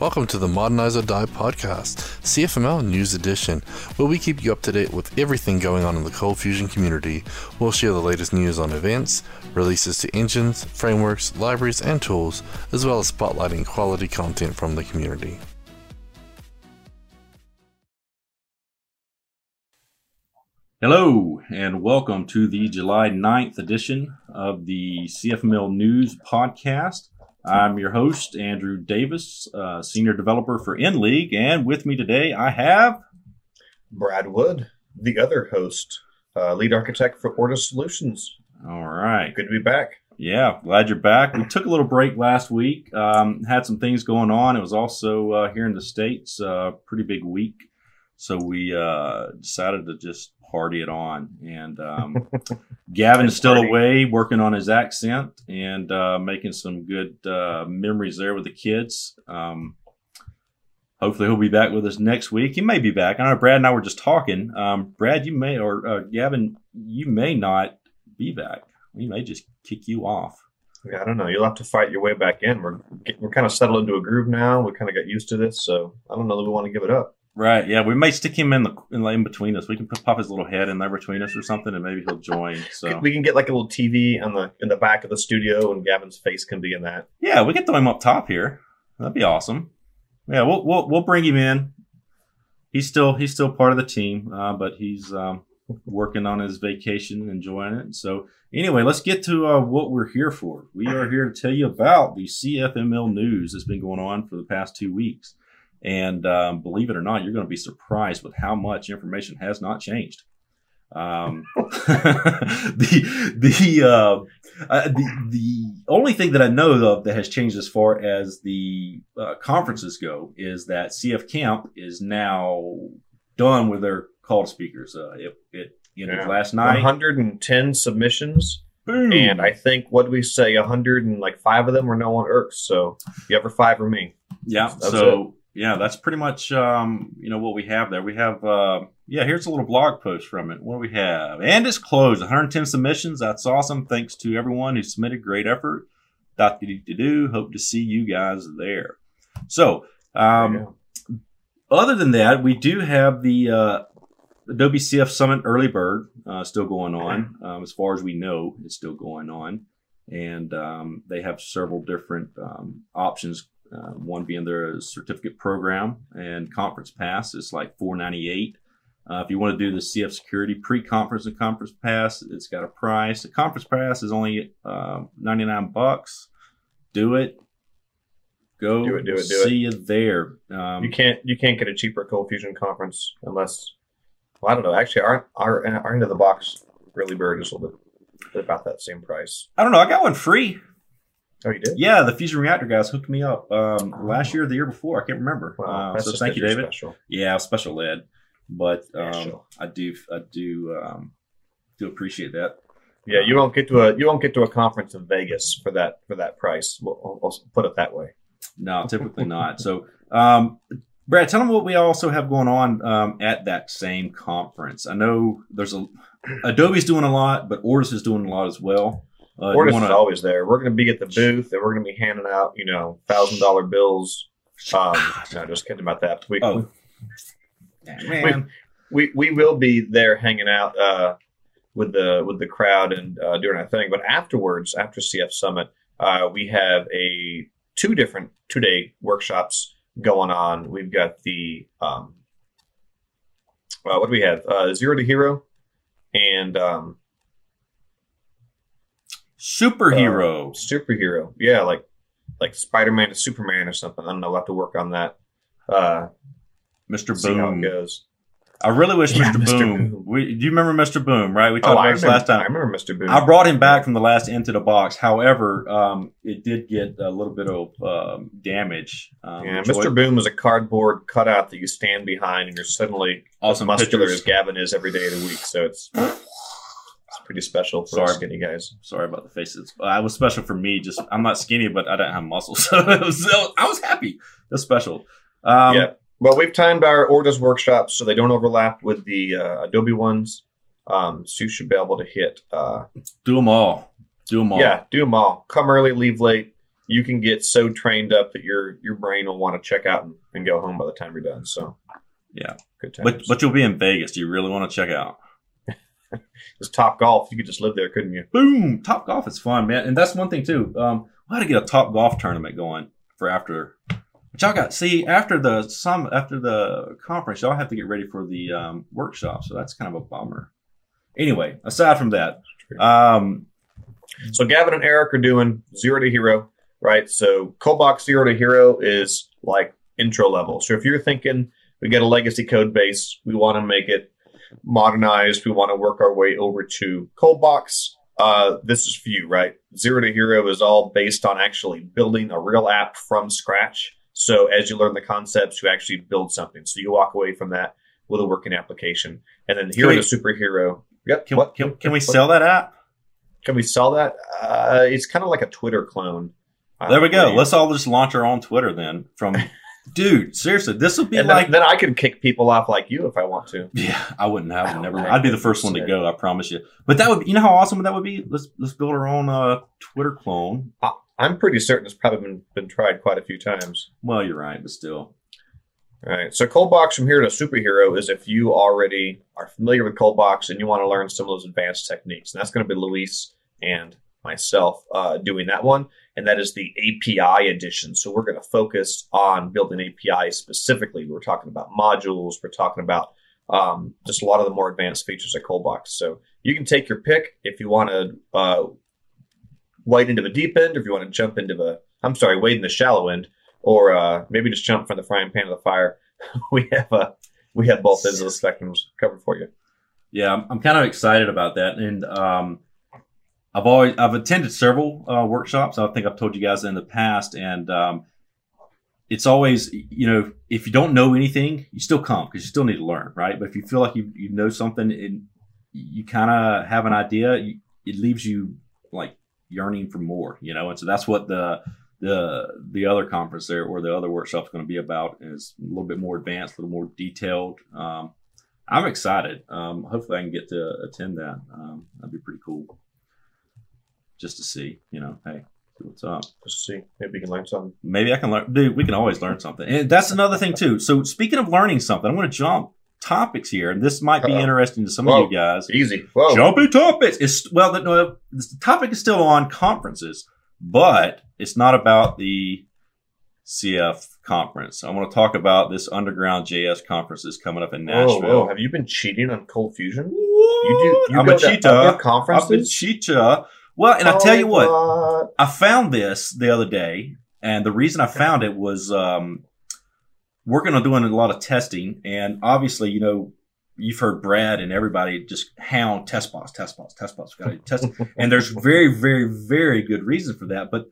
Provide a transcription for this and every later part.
Welcome to the Modernize or Die podcast, CFML News Edition, where we keep you up to date with everything going on in the Cold Fusion community. We'll share the latest news on events, releases to engines, frameworks, libraries, and tools, as well as spotlighting quality content from the community. Hello, and welcome to the July 9th edition of the CFML News Podcast. I'm your host, Andrew Davis, uh, Senior Developer for InLeague, and with me today I have Brad Wood, the other host, uh, Lead Architect for Ortus Solutions. All right. Good to be back. Yeah, glad you're back. We took a little break last week, um, had some things going on. It was also uh, here in the States, uh, pretty big week. So we uh, decided to just party it on. And um, Gavin is still party. away working on his accent and uh, making some good uh, memories there with the kids. Um, hopefully, he'll be back with us next week. He may be back. I know Brad and I were just talking. Um, Brad, you may, or uh, Gavin, you may not be back. We may just kick you off. Yeah, I don't know. You'll have to fight your way back in. We're we're kind of settled into a groove now. We kind of got used to this, so I don't know that we want to give it up. Right. Yeah, we may stick him in the in, in between us. We can put, pop his little head in there between us or something, and maybe he'll join. So We can get like a little TV on the in the back of the studio, and Gavin's face can be in that. yeah, we can throw him up top here. That'd be awesome. Yeah, we'll we'll we'll bring him in. He's still he's still part of the team, uh, but he's um, working on his vacation, enjoying it. So anyway, let's get to uh, what we're here for. We are here to tell you about the CFML news that's been going on for the past two weeks. And um, believe it or not, you're going to be surprised with how much information has not changed. Um, the the, uh, uh, the the only thing that I know of that has changed as far as the uh, conferences go is that CF Camp is now done with their call to speakers. Uh, it it ended Yeah. last night. 110 submissions, Boom. and I think what did we say? 100 and like five of them were Nolan Erck's. So the other five are me. Yeah. That's so yeah, that's pretty much um, you know what we have there. We have uh, yeah. Here's a little blog post from it. What do we have? And it's closed. 110 submissions. That's awesome. Thanks to everyone who submitted. Great effort. Dot do do. Hope to see you guys there. So um, go. other than that, we do have the uh, Adobe CF Summit Early Bird uh, still going on. Um, as far as we know, it's still going on, and um, they have several different um, options. Uh, one being their certificate program and conference pass is like four ninety eight. Uh, if you want to do the CF Security pre-conference and conference pass, it's got a price. The conference pass is only uh, ninety nine bucks. Do it. Go Do it, do it, do see you there. Um, you can't you can't get a cheaper Cold Fusion conference unless well I don't know actually our our our Into the Box really is a little bit about that same price. I don't know. I got one free. Oh, you did? Yeah, the FusionReactor guys hooked me up um, last year or the year before. I can't remember. Well, Uh, so thank you, David. Special. Yeah, special ed, but um, Special. I do I do um, do appreciate that. Yeah, you won't get to a you won't get to a conference in Vegas for that for that price. We'll, I'll put it that way. No, typically not. So, um, Brad, tell them what we also have going on um, at that same conference. I know there's a Adobe's doing a lot, but Ortus is doing a lot as well. Uh, you Ortus wanna- is always there. We're going to be at the booth and we're going to be handing out you know thousand dollar bills. Um, no, just kidding about that. We, Oh. man. we we will be there hanging out uh, with the with the crowd and uh, doing our thing. But afterwards, after CF Summit, uh, we have a two different two day workshops going on. We've got the um, uh, what do we have? Uh, Zero to Hero and um, superhero. uh, superhero. Yeah, like like Spider Man to Superman or something. I don't know. We'll have to work on that. Uh, Mr. see how it Boom. goes. I really wish Yeah, Mr. Mr. Boom. Boom. We, do you remember Mr. Boom? Right, we Oh, talked I about this remember, last time. I remember Mr. Boom. I brought him back from the last Into the Box. However, um, it did get a little bit of um, damage. Um, Yeah, Joy- Mr. Boom is a cardboard cutout that you stand behind, and you're suddenly Awesome as muscular pictures. as Gavin is every day of the week. So it's pretty special for Sorry. skinny guys. Sorry about the faces. Uh, it was special for me. Just I'm not skinny, but I don't have muscles, so, was, I was happy. Was special. Um, yeah. Well, we've timed our Ortus workshops so they don't overlap with the uh, Adobe ones. Um, so you should be able to hit. Uh, Do them all. Do them all. yeah, do them all. Come early, leave late. you can get so trained up that your your brain will want to check out and, and go home by the time you're done. So Yeah. good times. But but you'll be in Vegas. Do you really want to check out? it's Top Golf. You could just live there, couldn't you? Boom! Top golf is fun, man, and that's one thing too. Um, we got to get a top golf tournament going for after. But y'all got see after the some after the conference, y'all have to get ready for the um, workshop, so that's kind of a bummer. Anyway, aside from that, um, So Gavin and Eric are doing zero to hero, right? So Coldbox zero to hero is like intro level. So if you're thinking we get a legacy code base, we want to make it modernized, we want to work our way over to Coldbox. Uh, this is for you, right? Zero to hero is all based on actually building a real app from scratch. So as you learn the concepts, you actually build something. So you walk away from that with a working application. And then hero to superhero. Yep. can, what? can, can we What? sell that app? Can we sell that? Uh, it's kind of like a Twitter clone. Uh, There we go. Let's all just launch our own Twitter then. From dude, seriously, this would be and like then, then I can kick people off like you if I want to. Yeah, I wouldn't. I would Oh, never. man. I'd be the first one to go. I promise you. But that would. You know how awesome that would be. Let's let's build our own uh, Twitter clone. I'm pretty certain it's probably been, been tried quite a few times. Well, you're right, but still. All right. So cold box from here to superhero is if you already are familiar with cold box and you want to learn some of those advanced techniques. And that's going to be Luis and myself uh, doing that one. And that is the API edition. So we're going to focus on building APIs specifically. We're talking about modules. We're talking about um, just a lot of the more advanced features of Coldbox. So you can take your pick if you want to uh, wade into the deep end or if you want to jump into the, I'm sorry, wade in the shallow end or uh, maybe just jump from the frying pan to the fire. we have uh, we have both ends of the spectrums covered for you. Yeah, I'm, I'm kind of excited about that, and um, I've always I've attended several uh, workshops. I think I've told you guys in the past, and um, it's always you know if you don't know anything, you still come because you still need to learn, right? But if you feel like you you know something and you kind of have an idea, you, it leaves you like yearning for more, you know. And so that's what the the the other conference there or the other workshop is going to be about is a little bit more advanced, a little more detailed. Um, I'm excited. Um, hopefully, I can get to attend that. Um, that'd be pretty cool. Just to see, you know, hey, see what's up. Just to see, maybe we can learn something. Maybe I can learn. Dude, we can always learn something, and that's another thing too. So, speaking of learning something, I'm going to jump topics here, and this might be Uh-oh. interesting to some Whoa. of you guys. Easy. Whoa. Jumpy topics. It's well, the, no, the topic is still on conferences, but it's not about the CF conference. I want to talk about this underground JS conference that's coming up in Nashville. whoa. Have you been cheating on Cold Fusion? What? You do. You I'm go a cheetah. other I'm a conferences. cheetah. Well, and I tell you what, what. I found this the other day, and the reason I found it was um, working on doing a lot of testing, and obviously, you know, you've heard Brad and everybody just hound test box, test box, test box, got to test, and there's very, very, very good reason for that, but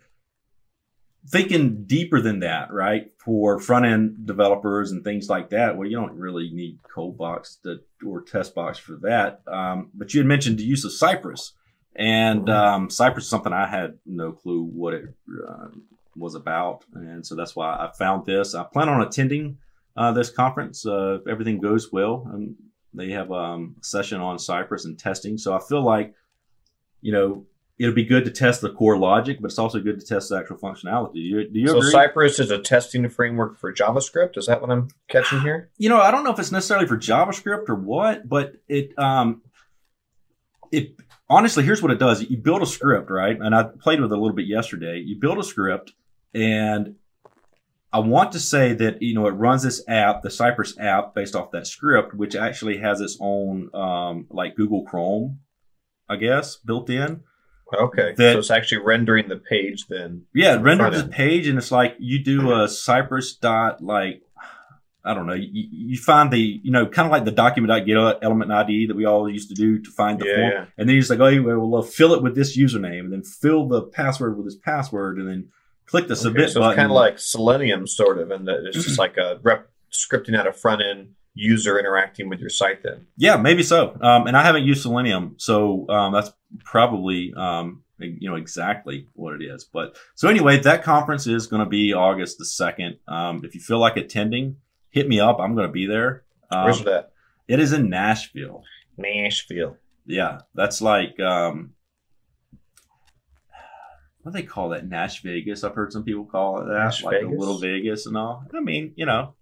thinking deeper than that, right? For front end developers and things like that, well, you don't really need cold box to, or test box for that. Um, but you had mentioned the use of Cypress, and um, Cypress is something I had no clue what it uh, was about, and so that's why I found this. I plan on attending uh, this conference uh, if everything goes well. And they have um, a session on Cypress and testing, so I feel like you know it'll be good to test the core logic, but it's also good to test the actual functionality. Do you, do you So agree? Cypress is a testing framework for JavaScript. Is that what I'm catching here? you know, I don't know if it's necessarily for JavaScript or what, but it um it honestly here's what it does. You build a script, right? And I played with it a little bit yesterday. You build a script and I want to say that you know it runs this app, the Cypress app, based off that script, which actually has its own um, like Google Chrome, I guess, built in. Okay. That- so it's actually rendering the page then. Yeah, it renders Front this end. page, and it's like you do a Cypress dot like I don't know. You, you find the you know kind of like the document.get element ID that we all used to do to find the Yeah, form, yeah. and then you're just like, oh, anyway, well, uh, fill it with this username, and then fill the password with this password, and then click the Okay, submit so button. it's kind of like Selenium, sort of, and that it's just like a rep scripting out a front end user interacting with your site. Then Yeah, maybe so. Um, and I haven't used Selenium, so um, that's probably um, you know exactly what it is. But so anyway, that conference is going to be August the second. Um, if you feel like attending, hit me up. I'm going to be there. Um, where's that? it is in Nashville. Nashville. Yeah, that's like um, what do they call that? Nash Vegas. I've heard some people call it that, Nash like Vegas? a little Vegas and all. I mean, you know,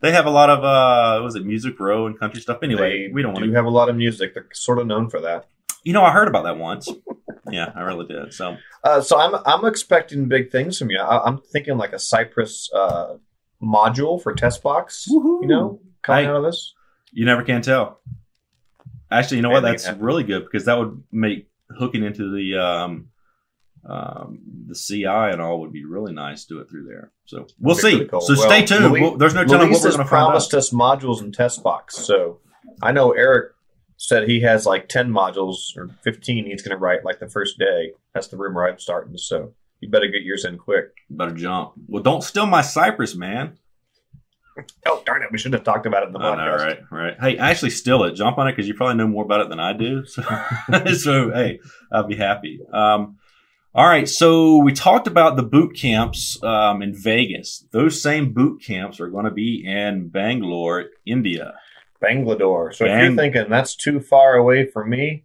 they have a lot of uh, what was it Music Row and country stuff. Anyway, they we don't want to. have a lot of music. They're sort of known for that. You know, I heard about that once. yeah, I really did. So Uh, so I'm I'm expecting big things from you. I, I'm thinking like a Cypress uh, module for test box. Woohoo. You know, coming Hey. out of this. you never can tell. Actually, you know what? That's really good because that would make hooking into the um, um, the CI and all would be really nice. to Do it through there. So we'll see. cool. So Well, stay tuned. Louis- We'll- there's no telling Luis what we're going to promised us modules and test box. So I know Eric said he has like ten modules or fifteen. He's going to write like the first day. That's the rumor I'm starting. So you better get yours in quick. Better jump. Well, don't steal my Cypress, man. Oh darn it! We should have talked about it in the I know, podcast. right, right. Hey, actually, steal it. Jump on it because you probably know more about it than I do. So, so hey, I'll be happy. Um, all right. So we talked about the boot camps um, in Vegas. Those same boot camps are going to be in Bangalore, India. Bangalore. So if you're thinking that's too far away for me,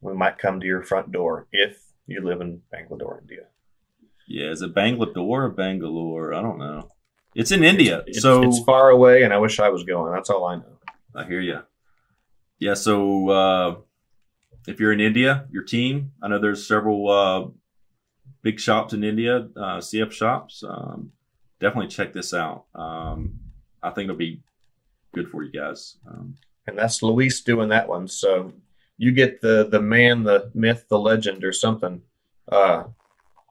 we might come to your front door if you live in Bangalore, India. Yeah, is it Bangalore or Bangalore? I don't know. It's in India. It's, so it's far away, and I wish I was going. That's all I know. I hear you. Yeah, so uh, if you're in India, your team, I know there's several uh, big shops in India, uh, CF shops. Um, definitely check this out. Um, I think it'll be good for you guys. Um, And that's Luis doing that one. So you get the the man, the myth, the legend, or something. Uh,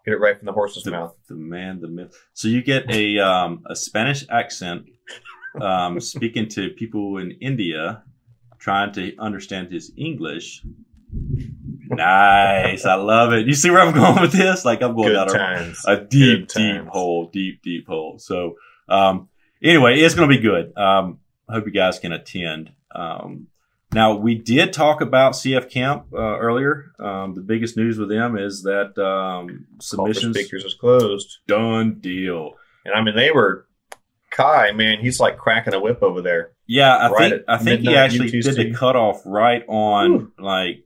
get it right from the horse's the, mouth. the man, the myth. So you get a um, a Spanish accent um, speaking to people in India, trying to understand his English. Nice, I love it. You see where I'm going with this? Like I'm going Good down a, times. a deep, Good deep times. hole, deep, deep hole. So, um, anyway, it's going to be good. Um, I hope you guys can attend. Um, now we did talk about CF Camp uh, earlier. Um, the biggest news with them is that um, submissions speakers is closed. done deal. And I mean, they were Kai. Man, he's like cracking a whip over there. Yeah, I Right think I think he actually UTC. did the cutoff right on Whew. like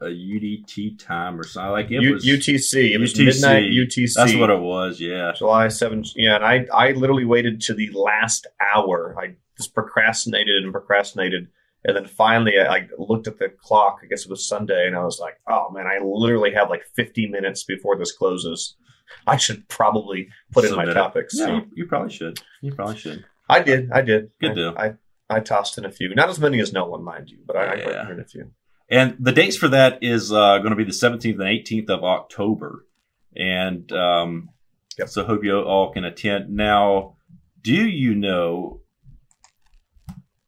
a UDT time or something. Like it U- was UTC. It was UTC. midnight UTC. That's what it was. Yeah. July 7th. Yeah, and I, I literally waited to the last hour. I just procrastinated and procrastinated. And then finally, I, I looked at the clock. I guess it was Sunday, and I was like, oh man, I literally have like 50 minutes before this closes. I should probably put in my topics. Yeah, So you, you probably should. You probably should. I did. I did. Good I, deal. I, I tossed in a few. Not as many as Nolan, mind you, but I, I Yeah. put in a few. And the dates for that is uh, going to be the 17th and 18th of October. And um, Yep. so hope you all can attend. Now, do you know?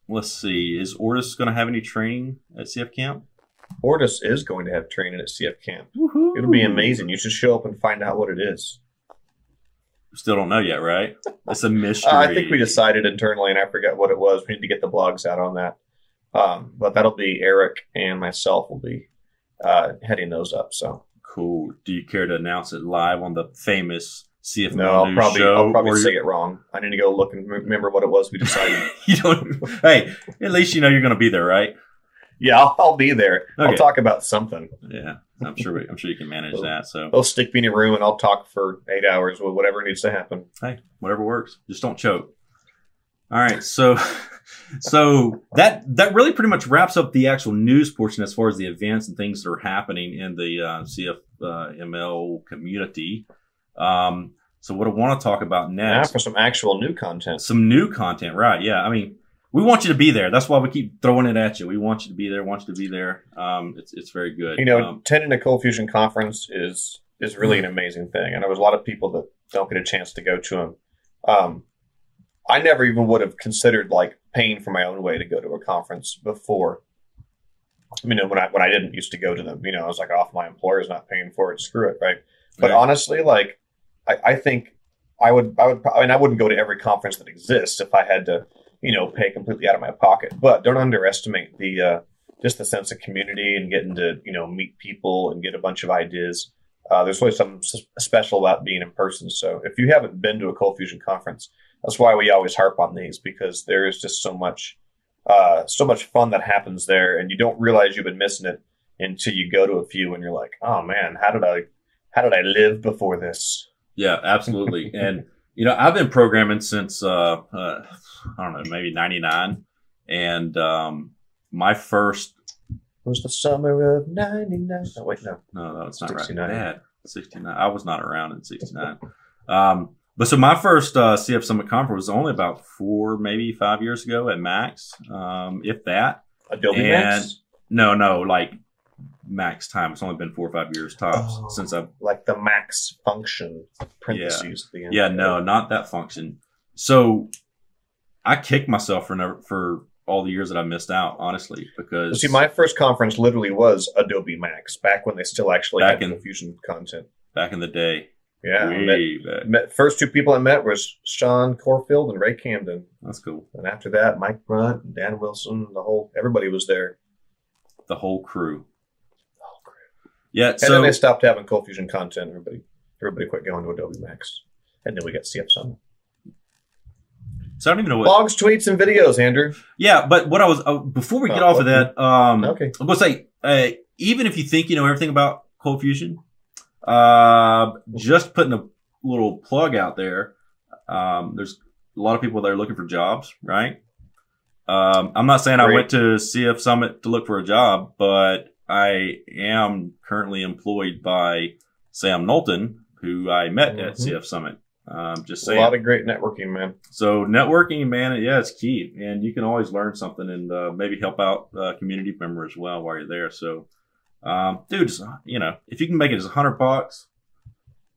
Let's see. Is Ortus going to have any training at CF Camp? Ortus is going to have training at CF Camp. Woohoo! It'll be amazing. You should show up and find out what it is. Still don't know yet, right? It's a mystery. Uh, I think we decided internally, and I forget what it was. We need to get the blogs out on that. Um, but that'll be Eric and myself will be uh, heading those up. So Cool. Do you care to announce it live on the famous CF no, I'll probably? I'll probably say it wrong. I need to go look and remember what it was we decided. you don't. Hey, at least you know you're going to be there, right? yeah, I'll, I'll be there. Okay. I'll talk about something. Yeah, I'm sure. I'm sure you can manage that. So They'll stick me in a room and I'll talk for eight hours with whatever needs to happen. hey, whatever works. Just don't choke. All right, so so that that really pretty much wraps up the actual news portion as far as the events and things that are happening in the uh, CFML community. Um, so what I want to talk about Now next, for some actual new content. some new content, right? Yeah, I mean, we want you to be there. That's why we keep throwing it at you. We want you to be there. Want you to be there. Um, it's it's very good. You know, Um, attending a Cold Fusion conference is is really an amazing thing, and there was a lot of people that don't get a chance to go to them. Um, I never even would have considered like paying for my own way to go to a conference before. You know, when I when I didn't used to go to them, you know, I was like, "Off, my employer's not paying for it. Screw it, right?" But Right. honestly, like, I, I think I would, I would, I mean, I wouldn't go to every conference that exists if I had to, you know, pay completely out of my pocket. But don't underestimate the uh, just the sense of community and getting to, you know, meet people and get a bunch of ideas. Uh, there's always something special about being in person. So if you haven't been to a Cold Fusion conference, that's why we always harp on these because there is just so much, uh, so much fun that happens there, and you don't realize you've been missing it until you go to a few and you're like, oh man, how did I, How did I live before this? Yeah, absolutely. and you know, I've been programming since uh, uh I don't know, maybe '99, and um, my first It was the summer of '99. Oh wait, no. no, no, it's not 69. right. Bad. 69. I was not around in 69. Um, but so my first uh, CF Summit conference was only about four, maybe five years ago at Max, um, if that. Adobe And- Max, No, no, like max time. It's only been four or five years tops Oh. since I've like the Max function parentheses at the end. Yeah, no, not that function. So I kicked myself for never, for all the years that I missed out, honestly, because See, my first conference literally was Adobe Max back when they still actually Back had in- Fusion content. back in the day, Yeah, met, met, first two people I met was Sean Corfield and Ray Camden, That's cool. and after that, Mike Brunt, and Dan Wilson, the whole everybody was there. The whole crew. Yeah, And so then they stopped having Cold Fusion content. Everybody, everybody quit going to Adobe Max, and then we got CF Summit. so I don't even know what. Blogs, tweets, and videos. Andrew. Yeah, but what I was uh, before we get Oh, off of that, um, Okay. I'm gonna say, uh, even if you think you know everything about cold fusion, uh, just putting a little plug out there. Um, there's a lot of people that are looking for jobs, right? Um, I'm not saying I went to CF Summit to look for a job, but I am currently employed by Sam Knowlton, who I met at Mhm. CF Summit. Um, just A saying. lot of great networking, man. So networking, man, yeah, it's key, and you can always learn something and uh, maybe help out a community member as well while you're there. So, um, dude, you know, if you can make it as a hundred bucks,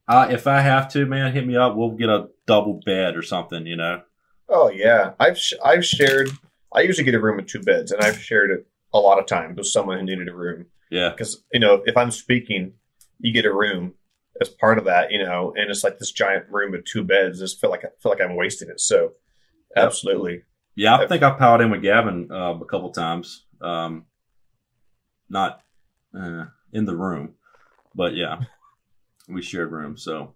uh, if I have to, man, hit me up. We'll get a double bed or something, you know. Oh yeah, I've sh- I've shared. I usually get a room with two beds, and I've shared it a lot of times with someone who needed a room. Yeah, Because you know, if I'm speaking, you get a room as part of that, you know, and it's like this giant room with two beds. I just feel like I feel like I'm wasting it. So, absolutely, yeah. I think I piled in with Gavin uh, a couple times. Um, not uh, in the room, but yeah, we shared rooms. So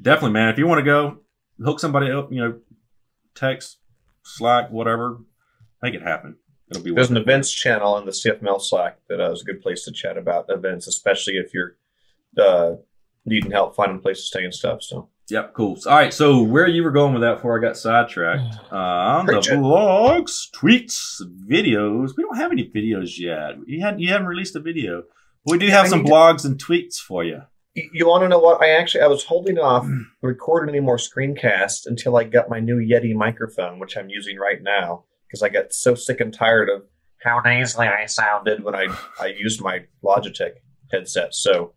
definitely, man, if you want to go, hook somebody up. You know, text, Slack, whatever, make it happen. It'll be there's an it. events channel on the CFML Slack that uh, is a good place to chat about events, especially if you're uh, needing help finding a place to stay and stuff. So, Yep, cool. So, all right, so where you were going with that before I got sidetracked? Um, the Preach it. blogs, tweets, videos. We don't have any videos yet. You hadn't you haven't released a video. But we do have I some need to- blogs and tweets for you. You want to know what? I actually I was holding off recording any more screencasts until I got my new Yeti microphone, which I'm using right now, because I got so sick and tired of how nasally I sounded when I I used my Logitech headset. So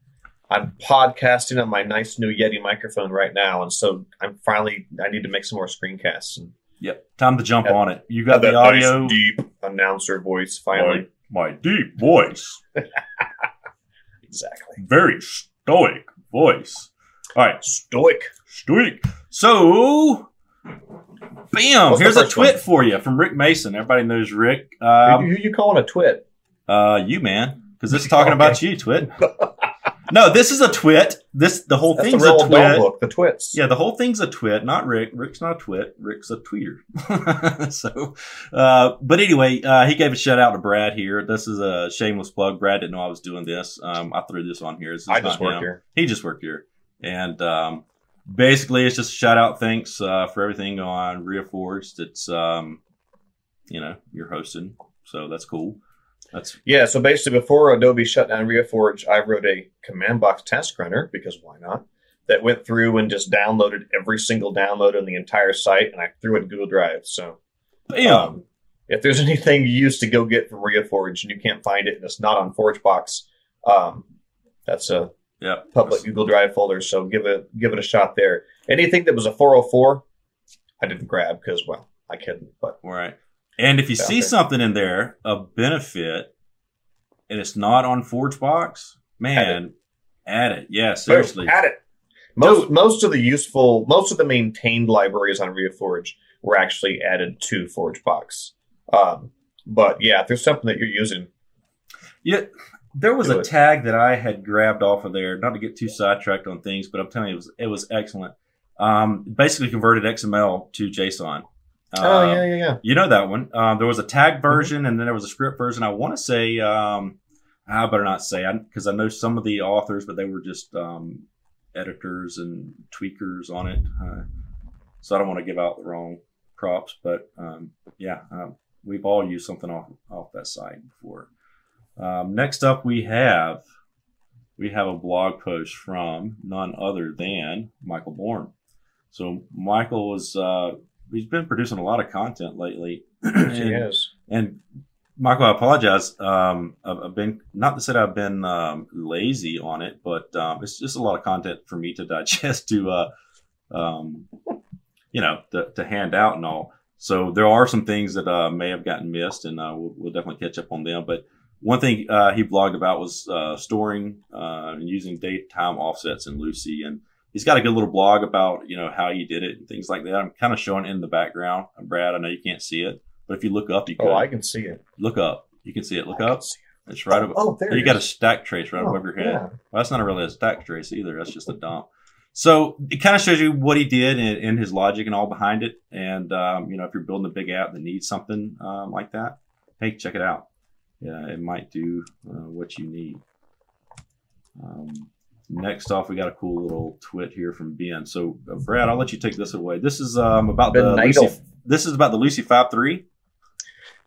I'm podcasting on my nice new Yeti microphone right now, and so I'm finally I need to make some more screencasts and Yep, time to jump Have- on it. You got the that audio. nice, deep announcer voice finally. My, my deep voice, Exactly. very stoic voice. All right, Stoic. stoic. So, bam! What's Here's a twit one? for you from Rick Mason. Everybody knows Rick. who, Um, who you calling a twit? Uh, you man, because this is talking Okay. about you, Twit. no, this is a twit. This the whole That's the thing's real a twit. book, the twits. Yeah, the whole thing's a twit, not Rick. Rick's not a twit. Rick's a tweeter. so, uh, but anyway, uh, he gave a shout out to Brad here. This is a shameless plug. Brad didn't know I was doing this. Um, I threw this on here. This is I just work here. He just worked here, and um, basically, it's just a shout out. Thanks uh, for everything on Reforged. It's um, you know you're hosting, so that's cool. That's Yeah, so basically, before Adobe shut down RIAForge, I wrote a command box task runner because why not? That went through and just downloaded every single download on the entire site, and I threw it in Google Drive. So, bam. um, if there's anything you used to go get from RIAForge and you can't find it and it's not on ForgeBox, um, that's a Yeah. public Google Drive folder. So give it give it a shot there. Anything that was a 404, I didn't grab because well, I couldn't. But Right. And if you see there. something in there, a benefit, and it's not on ForgeBox, man, add it. Yeah, seriously. Add it. Most most of the useful, most of the maintained libraries on RIAForge were actually added to ForgeBox. Um, but yeah, if there's something that you're using, Yeah, there was a it. tag that I had grabbed off of there. Not to get too sidetracked on things, but I'm telling you, it was it was excellent. Um, basically converted XML to JSON. oh Um, yeah, yeah, yeah. You know that one. Um, there was a tag version and then there was a script version. I want to say, um, I better not say because I, I, know some of the authors, but they were just um, editors and tweakers on it. Uh, so I don't want to give out the wrong props, but um, yeah, um, we've all used something off off that site before. Um, next up, we have we have a blog post from none other than Michael Born. So Michael was uh, he's been producing a lot of content lately. and, he. And Michael, I apologize. Um, I've been not to say I've been um, lazy on it, but um, it's just a lot of content for me to digest to, uh, um, you know, to, to, hand out and all. So there are some things that uh, may have gotten missed, and uh, we'll, we'll, definitely catch up on them. But one thing uh, he blogged about was uh, storing uh, and using date time offsets in Lucee, and he's got a good little blog about you know how he did it and things like that. I'm kind of showing it in the background. Brad, I know you can't see it but if you look up, you can. Oh, I can see it. Look up. You can see it. Look up. It. It's right above. Oh, there. You got a stack trace right oh, above your head. Yeah. Well, that's not really a stack trace either. That's just a dump. So it kind of shows you what he did and, his logic and all behind it. And um, you know, if you're building a big app that needs something um, like that, hey, check it out. Yeah, it might do uh, what you need. Um, next off, we got a cool little twit here from Ben. So, uh, Brad, I'll let you take this away. This is um, about ben the Lucee. this is about the Lucee Five Three.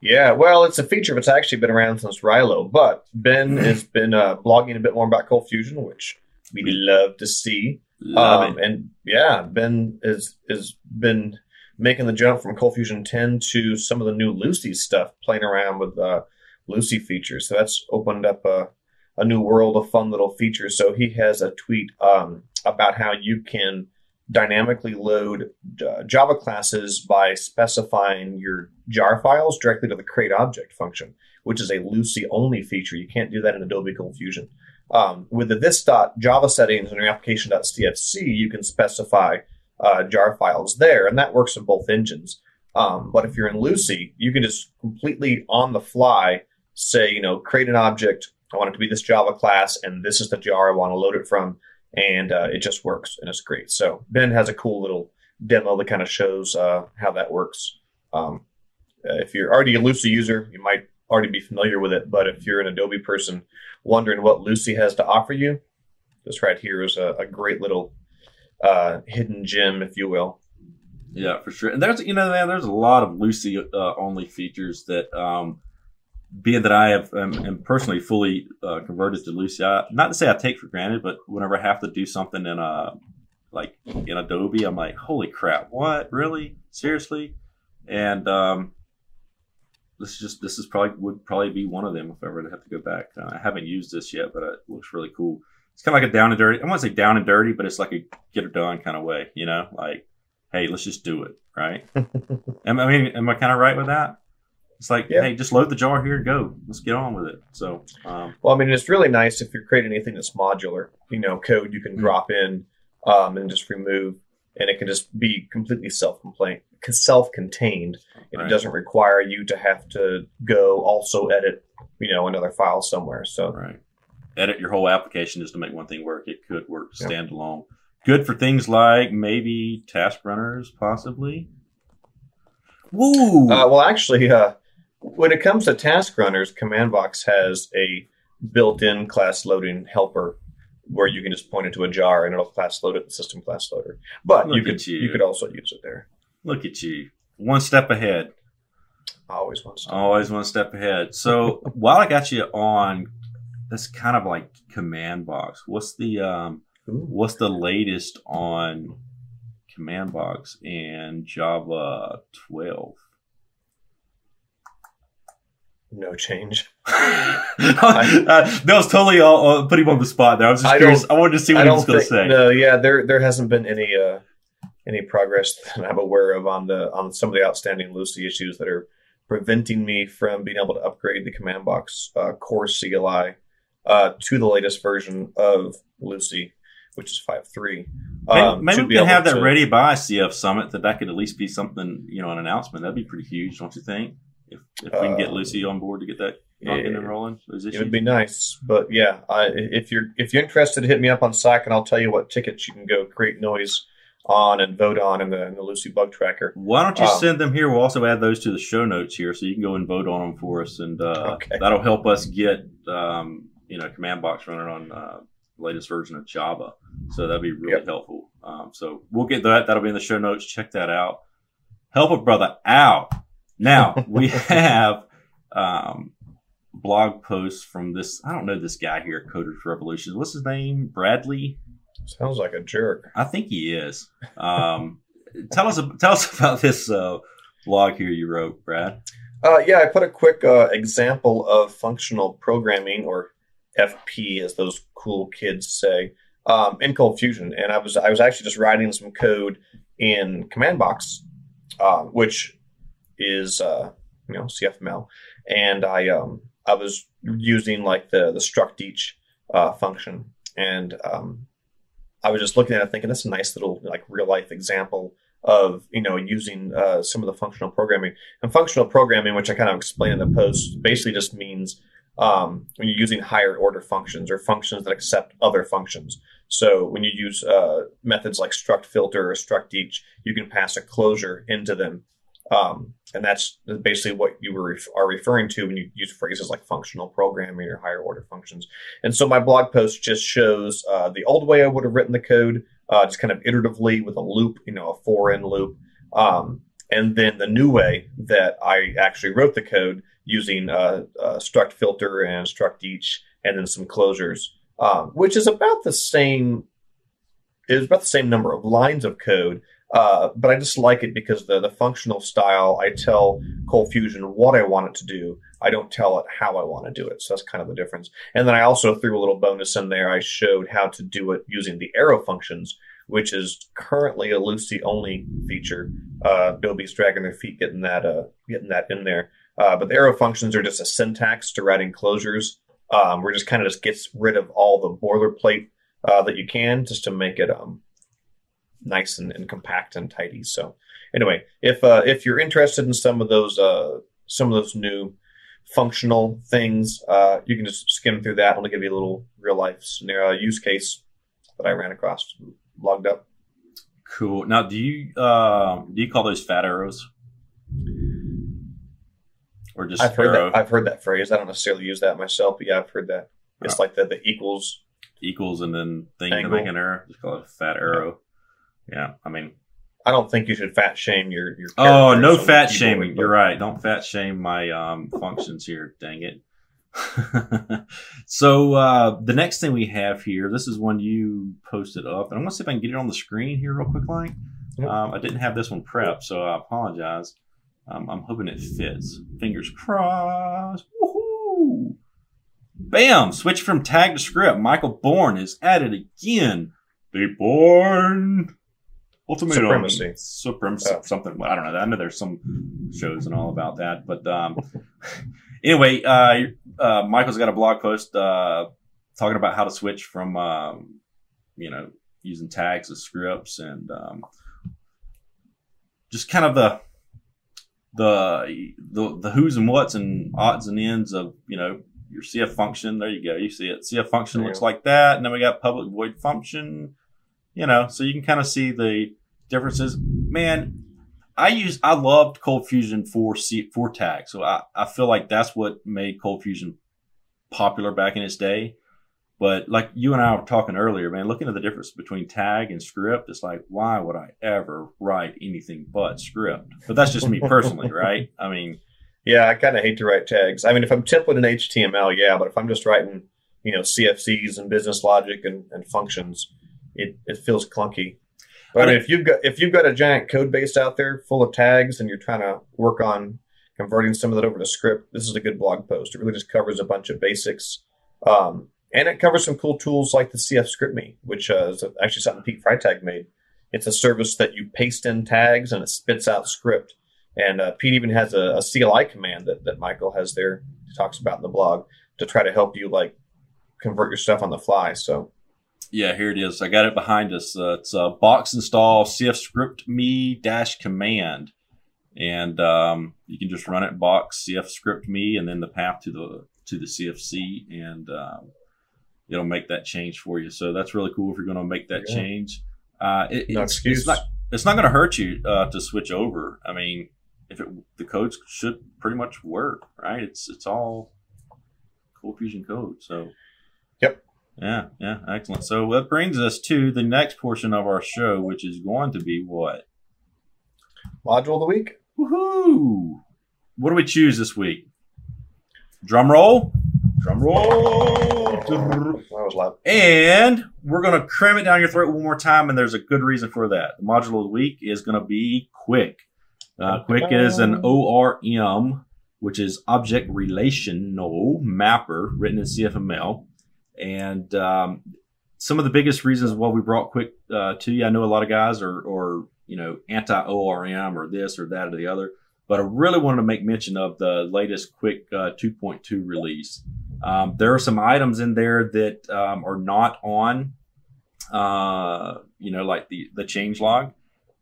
Yeah, well, it's a feature that's actually been around since Railo, but Ben has been uh, blogging a bit more about Cold Fusion, which we love to see. Love um, and yeah, Ben has has been making the jump from Cold Fusion 10 to some of the new Lucee stuff, playing around with uh, Lucee features. So that's opened up a, a new world of fun little features. So he has a tweet um, about how you can dynamically load uh, Java classes by specifying your jar files directly to the create object function, which is a Lucee only feature. You can't do that in Adobe Fusion. Um, with the this.java settings in your application.cfc, you can specify uh, jar files there, and that works in both engines. Um, but if you're in Lucee, you can just completely on the fly say, you know, create an object. I want it to be this Java class, and this is the jar I want to load it from and uh, it just works and it's great. So Ben has a cool little demo that kind of shows uh, how that works. Um, if you're already a Lucee user, you might already be familiar with it. But if you're an Adobe person wondering what Lucee has to offer you, this right here is a, a great little uh, hidden gem, if you will. Yeah, for sure. And there's you know man, there's a lot of Lucee uh, only features that um, being that I have um, am personally fully uh, converted to Lucee, I, not to say I take for granted, but whenever I have to do something in a like in Adobe, I'm like, holy crap, what really seriously? And um, this is just this is probably would probably be one of them if I ever have to go back. Uh, I haven't used this yet, but it looks really cool. It's kind of like a down and dirty. I want to say down and dirty, but it's like a get it done kind of way. You know, like hey, let's just do it, right? am, I mean, am I kind of right with that? It's like, yeah. hey, just load the jar here and go. Let's get on with it. So, um, well, I mean, it's really nice if you're creating anything that's modular. You know, code you can mm-hmm. drop in um, and just remove, and it can just be completely self-complaint, self-contained, and right. it doesn't require you to have to go also edit, you know, another file somewhere. So, right, edit your whole application just to make one thing work. It could work standalone. Good for things like maybe task runners, possibly. Woo! Uh, well, actually, uh, when it comes to task runners, CommandBox has a built-in class loading helper where you can just point it to a jar and it'll class load it in system class loader. But Look you could you. you. could also use it there. Look at you, one step ahead. Always one step. Always one step ahead. So while I got you on, that's kind of like CommandBox. What's the um, what's the latest on CommandBox and Java twelve? No change. I, uh, that was totally all, uh, putting him on the spot there. I was just I curious. I wanted to see what he was going to say. No, yeah, there there hasn't been any uh, any progress that I'm aware of on the on some of the outstanding Lucee issues that are preventing me from being able to upgrade the CommandBox uh, core CLI uh, to the latest version of Lucee, which is 5.3. Um, maybe, maybe we can have that to, ready by CF Summit that that could at least be something, you know, an announcement. That'd be pretty huge, don't you think? If, if we can get Lucee on board to get that knocking and rolling. It would be nice, but yeah, I, if you're if you're interested, hit me up on Slack and I'll tell you what tickets you can go create noise on and vote on in the, in the Lucee bug tracker. Why don't you um, send them here? We'll also add those to the show notes here, so you can go and vote on them for us, and uh, okay. that'll help us get um, you know command box running on uh, latest version of Java. So that'd be really Yep. helpful. Um, so we'll get that. That'll be in the show notes. Check that out. Help a brother out. Now we have um, blog posts from this. I don't know this guy here at Coders Revolution. What's his name? Bradley. Sounds like a jerk. I think he is. Um, tell us tell us about this uh, blog here you wrote, Brad. Uh, yeah, I put a quick uh, example of functional programming, or FP, as those cool kids say, um, in Cold Fusion, and I was I was actually just writing some code in Command Box, uh, which is uh, you know CFML, and I um, I was using like the the struct each uh, function, and um, I was just looking at it thinking that's a nice little like real life example of you know using uh, some of the functional programming and functional programming, which I kind of explain in the post, basically just means um, when you're using higher order functions or functions that accept other functions. So when you use uh, methods like struct filter or struct each, you can pass a closure into them. Um, and that's basically what you were are referring to when you use phrases like functional programming or higher order functions. And so my blog post just shows uh, the old way I would have written the code, uh, just kind of iteratively with a loop, you know, a for in loop. Um, and then the new way that I actually wrote the code using uh, uh, struct filter and struct each, and then some closures, um, which is about the same. Is about the same number of lines of code, uh, but I just like it because the the functional style. I tell Cold Fusion what I want it to do. I don't tell it how I want to do it. So that's kind of the difference. And then I also threw a little bonus in there. I showed how to do it using the arrow functions, which is currently a Lucee only feature. Uh, Adobe's dragging their feet getting that uh, getting that in there. Uh, but the arrow functions are just a syntax to writing closures. Um, where it just kind of just gets rid of all the boilerplate uh, that you can, just to make it um, nice and, and compact and tidy. So anyway, if uh, if you're interested in some of those uh, some of those new functional things, uh, you can just skim through that. Gonna give you a little real life scenario use case that I ran across, logged up. Cool. Now, do you uh, do you call those fat arrows, or just I've heard arrow that. I've heard that phrase. I don't necessarily use that myself, but yeah, I've heard that. It's like the, the equals. equals and then thing to Angle. make an arrow? Just call it a fat arrow. Yeah, I mean, I don't think you should fat shame your your. oh, no fat shaming. but- You're right. Don't fat shame my um, functions here. Dang it. so uh, the next thing we have here, this is one you posted up, and I'm gonna see if I can get it on the screen here real quick, like. Yep. Um, I didn't have this one prepped, so I apologize. Um, I'm hoping it fits. Fingers crossed. Woohoo! Bam! Switch from tag to script. Michael Born is at it again. Be born. Supremacy. Supremacy. Oh. Something. I don't know. I know there's some shows and all about that, but um, anyway, uh, uh, Michael's got a blog post uh, talking about how to switch from um, you know using tags as scripts and um, just kind of the the the the who's and what's and odds and ends of you know your CF function. There you go. You see it. CF function Yeah. looks like that, and then we got public void function. You know, so you can kind of see the differences. Man, I use I loved Cold Fusion for C for tag, so I I feel like that's what made Cold Fusion popular back in its day. But like you and I were talking earlier, man, looking at the difference between tag and script, it's like, why would I ever write anything but script? But that's just me personally, right? I mean, Yeah, I kind of hate to write tags. I mean, if I'm templating in HTML, yeah, but if I'm just writing, you know, CFCs and business logic and, and functions, it, it feels clunky. But I mean, if you've got if you've got a giant code base out there full of tags and you're trying to work on converting some of that over to script, this is a good blog post. It really just covers a bunch of basics, um, and it covers some cool tools like the CF Script Me, which uh, is actually something Pete Freitag made. It's a service that you paste in tags and it spits out script. And uh, Pete even has a, a CLI command that, that Michael has there, he talks about in the blog, to try to help you like convert your stuff on the fly. So yeah, here it is. I got it behind us. Uh, it's uh, box install CF script me dash command, and um, you can just run it box CF script me and then the path to the to the CFC, and um, it'll make that change for you. So that's really cool if you're going to make that Yeah. change. Uh, it, no it's, excuse. it's not it's not going to hurt you uh, to switch over. I mean, if it the codes should pretty much work, right? It's it's all Cold Fusion code. So Yeah, yeah, excellent. So that brings us to the next portion of our show, which is going to be what? Module of the week. Woohoo! What do we choose this week? Drum roll. Drum roll. That was loud. And we're going to cram it down your throat one more time, and there's a good reason for that. The module of the week is going to be Quick. Uh, Quick is an ORM, which is Object Relational Mapper, written in CFML. And um, some of the biggest reasons why we brought Quick uh, to you, I know a lot of guys are, are you know, anti ORM or this or that or the other, but I really wanted to make mention of the latest Quick uh, 2.2 release. Um, there are some items in there that um, are not on, uh, you know, like the the change log,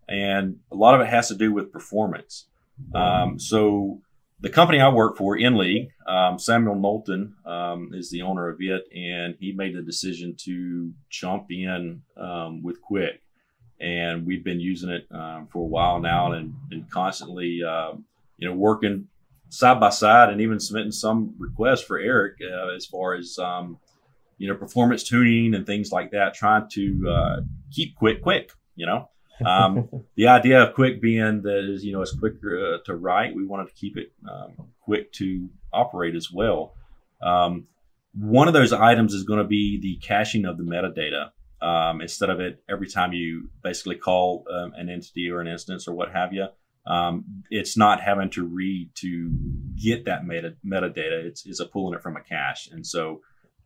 and a lot of it has to do with performance. Um, so the company I work for, InLeague, um, Samuel Knowlton um, is the owner of it, and he made the decision to jump in um, with Quick, and we've been using it um, for a while now, and, and constantly, um, you know, working side by side, and even submitting some requests for Eric uh, as far as um, you know performance tuning and things like that, trying to uh, keep Quick quick, you know. Um, the idea of quick being that is, you know, it's quick uh, to write. We wanted to keep it um, quick to operate as well. Um, one of those items is going to be the caching of the metadata. Um, instead of it every time you basically call um, an entity or an instance or what have you, um, it's not having to read to get that meta- metadata. It's, it's a pulling it from a cache. And so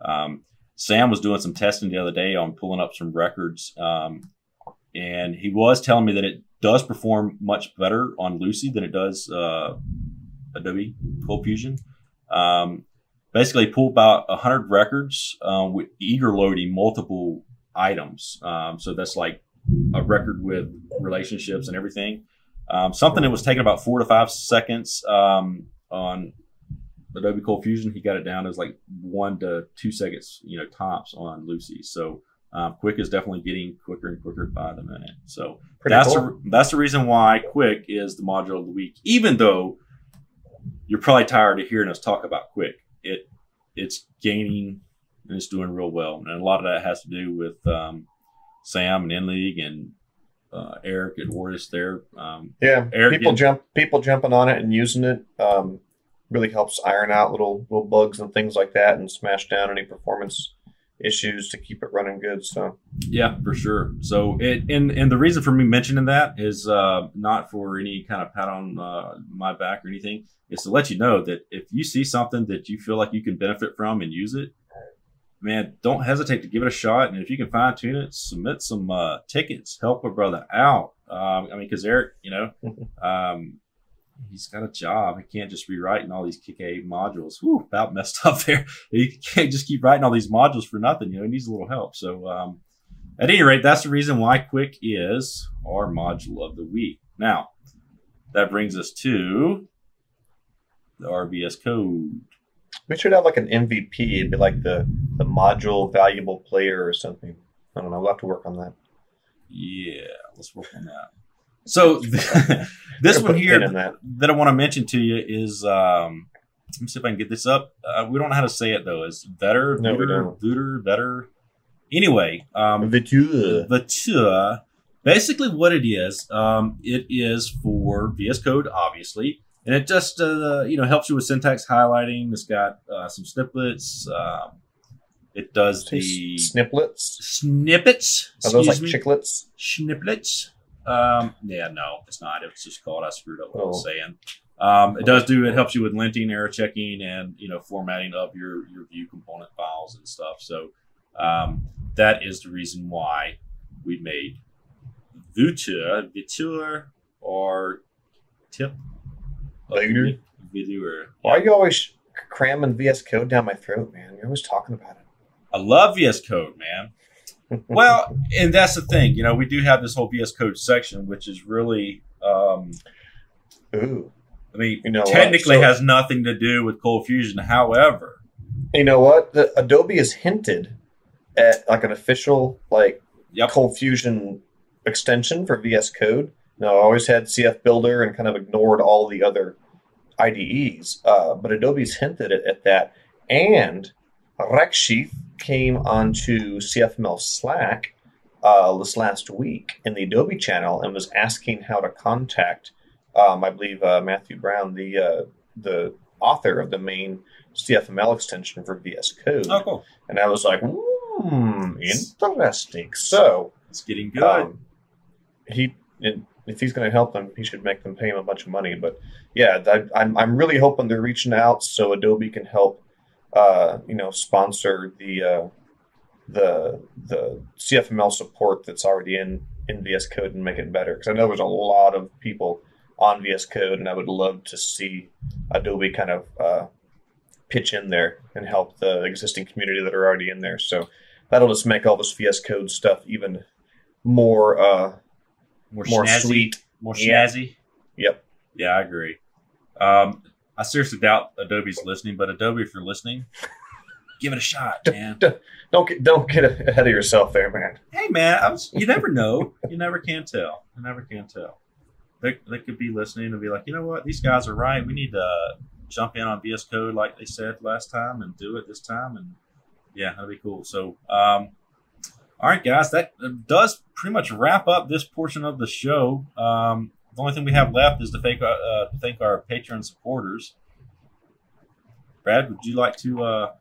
um, Sam was doing some testing the other day on pulling up some records um, and he was telling me that it does perform much better on Lucee than it does uh, Adobe Cold Fusion. Um, basically, pull about hundred records um, with eager loading multiple items. Um, so that's like a record with relationships and everything. Um, something that was taking about four to five seconds um, on Adobe Cold Fusion, he got it down as like one to two seconds, you know, tops on Lucee. So um, Quick is definitely getting quicker and quicker by the minute. So Pretty that's cool. the, that's the reason why Quick is the module of the week. Even though you're probably tired of hearing us talk about Quick, it it's gaining and it's doing real well, and a lot of that has to do with um, Sam and InLeague and uh, Eric and Ortus there. Um, Yeah, Eric, people yeah. jump, people jumping on it and using it um, really helps iron out little little bugs and things like that, and smash down any performance issues to keep it running good. So Yeah, for sure. So it and and the reason for me mentioning that is uh, not for any kind of pat on uh, my back or anything. Is to let you know that if you see something that you feel like you can benefit from and use it, man, don't hesitate to give it a shot. And if you can fine tune it, submit some uh, tickets, help a brother out. Um, I mean, because Eric, you know, um, he's got a job. He can't just be writing all these KK modules. Whew, about messed up there. He can't just keep writing all these modules for nothing. You know, he needs a little help. So, um, at any rate, that's the reason why Quick is our module of the week. Now, that brings us to the RBS code. we should have like an MVP. It'd be like the the module valuable player or something. I don't know. We'll have to work on that. Yeah, let's work on that. So this one here that. that I want to mention to you is um, let me see if I can get this up. Uh, we don't know how to say it though. It's better, No, better, better, better. Anyway, um, tour, basically what it is, um, it is for VS Code, obviously, and it just uh, you know helps you with syntax highlighting. It's got uh, some snippets. Um, it does the snippets. snippets. Are those like me. chiclets? Snippets. Um, yeah, no, it's not. It's just called. I screwed up what I was Oh. saying. Um, it does do. It helps you with linting, error checking, and you know formatting of your your view component files and stuff. So um, that is the reason why we made Vutur, Vitur, or Tip. of the Vitur? week. Vitur. Why are you always cramming VS Code down my throat, man? You're always talking about it. I love VS Code, man. Well, and that's the thing. You know, we do have this whole VS Code section, which is really, um, Ooh. I mean, You know technically So- has nothing to do with Cold Fusion. However, You know what? The, Adobe has hinted at like an official like Yep. Cold Fusion extension for VS Code. Now, I always had CF Builder and kind of ignored all the other IDEs, uh, but Adobe's hinted at, at that. And Redshift came onto CFML Slack uh, this last week in the Adobe channel and was asking how to contact, um, I believe, uh, Matthew Brown, the uh, the author of the main CFML extension for VS Code. Oh, cool. And I was like, hmm, interesting. So It's getting good. um, he, if he's going to help them, he should make them pay him a bunch of money. But yeah, I, I'm I'm really hoping they're reaching out so Adobe can help, uh, you know, sponsor the uh, the the CFML support that's already in in VS Code and make it better. Because I know there's a lot of people on VS Code, and I would love to see Adobe kind of uh, pitch in there and help the existing community that are already in there. So that'll just make all this VS Code stuff even more uh, more more snazzy, sweet. more Yeah. Yep. Yeah, I agree. Um, I seriously doubt Adobe's listening, but Adobe, if you're listening, give it a shot, man. Don't get don't get ahead of yourself there, man. hey, man, was, you never know. You never can tell. You never can tell. They, they could be listening and be like, you know what? These guys are right. We need to jump in on VS Code like they said last time and do it this time. And yeah, that'd be cool. So, um, all right, guys, that does pretty much wrap up this portion of the show. Um, the only thing we have left is to thank, uh, uh, thank our Patreon supporters. Brad, would you like to uh,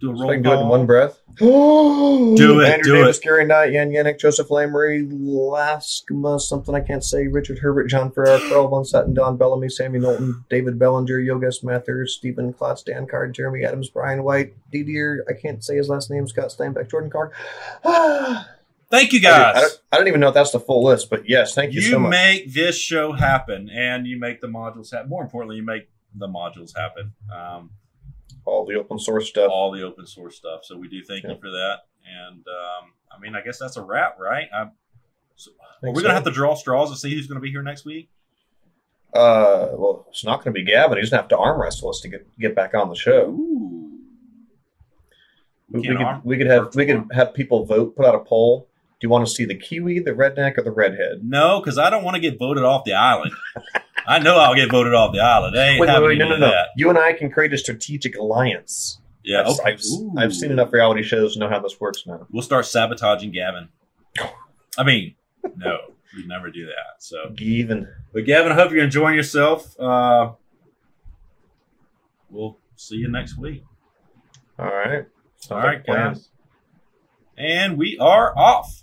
do a So roll I can do it in one breath. Do do it, Andrew do Davis, Gary Knight, Yan Yannick, Joseph Lamoree, Laskma, something I can't say, Richard Herbert, John Ferrer, Carl Von Stetten, Don Bellamy, Sammy Knowlton, David Bellinger, Yogesh Mathers, Stephen Klotz, Dan Card, Jeremy Adams, Brian White, Didier, I can't say his last name, Scott Steinbeck, Jordan Card. I, Thank you, don't, I, guys. don't, I don't even know if that's the full list, but yes, thank you, you so much. You make this show happen and you make the modules happen more importantly you make the modules happen um, All the open source stuff. all the open source stuff so we do thank Yeah. you for that and um, i mean i guess that's a wrap right I'm, so, are we gonna have to draw straws and see who's gonna be here next week Uh, well, it's not going to be Gavin. He's going to have to arm wrestle us to get get back on the show. Ooh. We, we could we could have we could have people vote, put out a poll. Do you want to see the Kiwi, the redneck, or the redhead? no because i don't want to get voted off the island i know i'll get voted off the island they ain't Wait, wait, having wait, no, no, no. that. You and I can create a strategic alliance. yeah I've, okay. I've, I've seen enough reality shows to know how this works now. we'll start sabotaging gavin i mean no we'd never do that so Given. But Gavin, I hope you're enjoying yourself. Uh, we'll see you next week. All right. All right, guys. And we are off.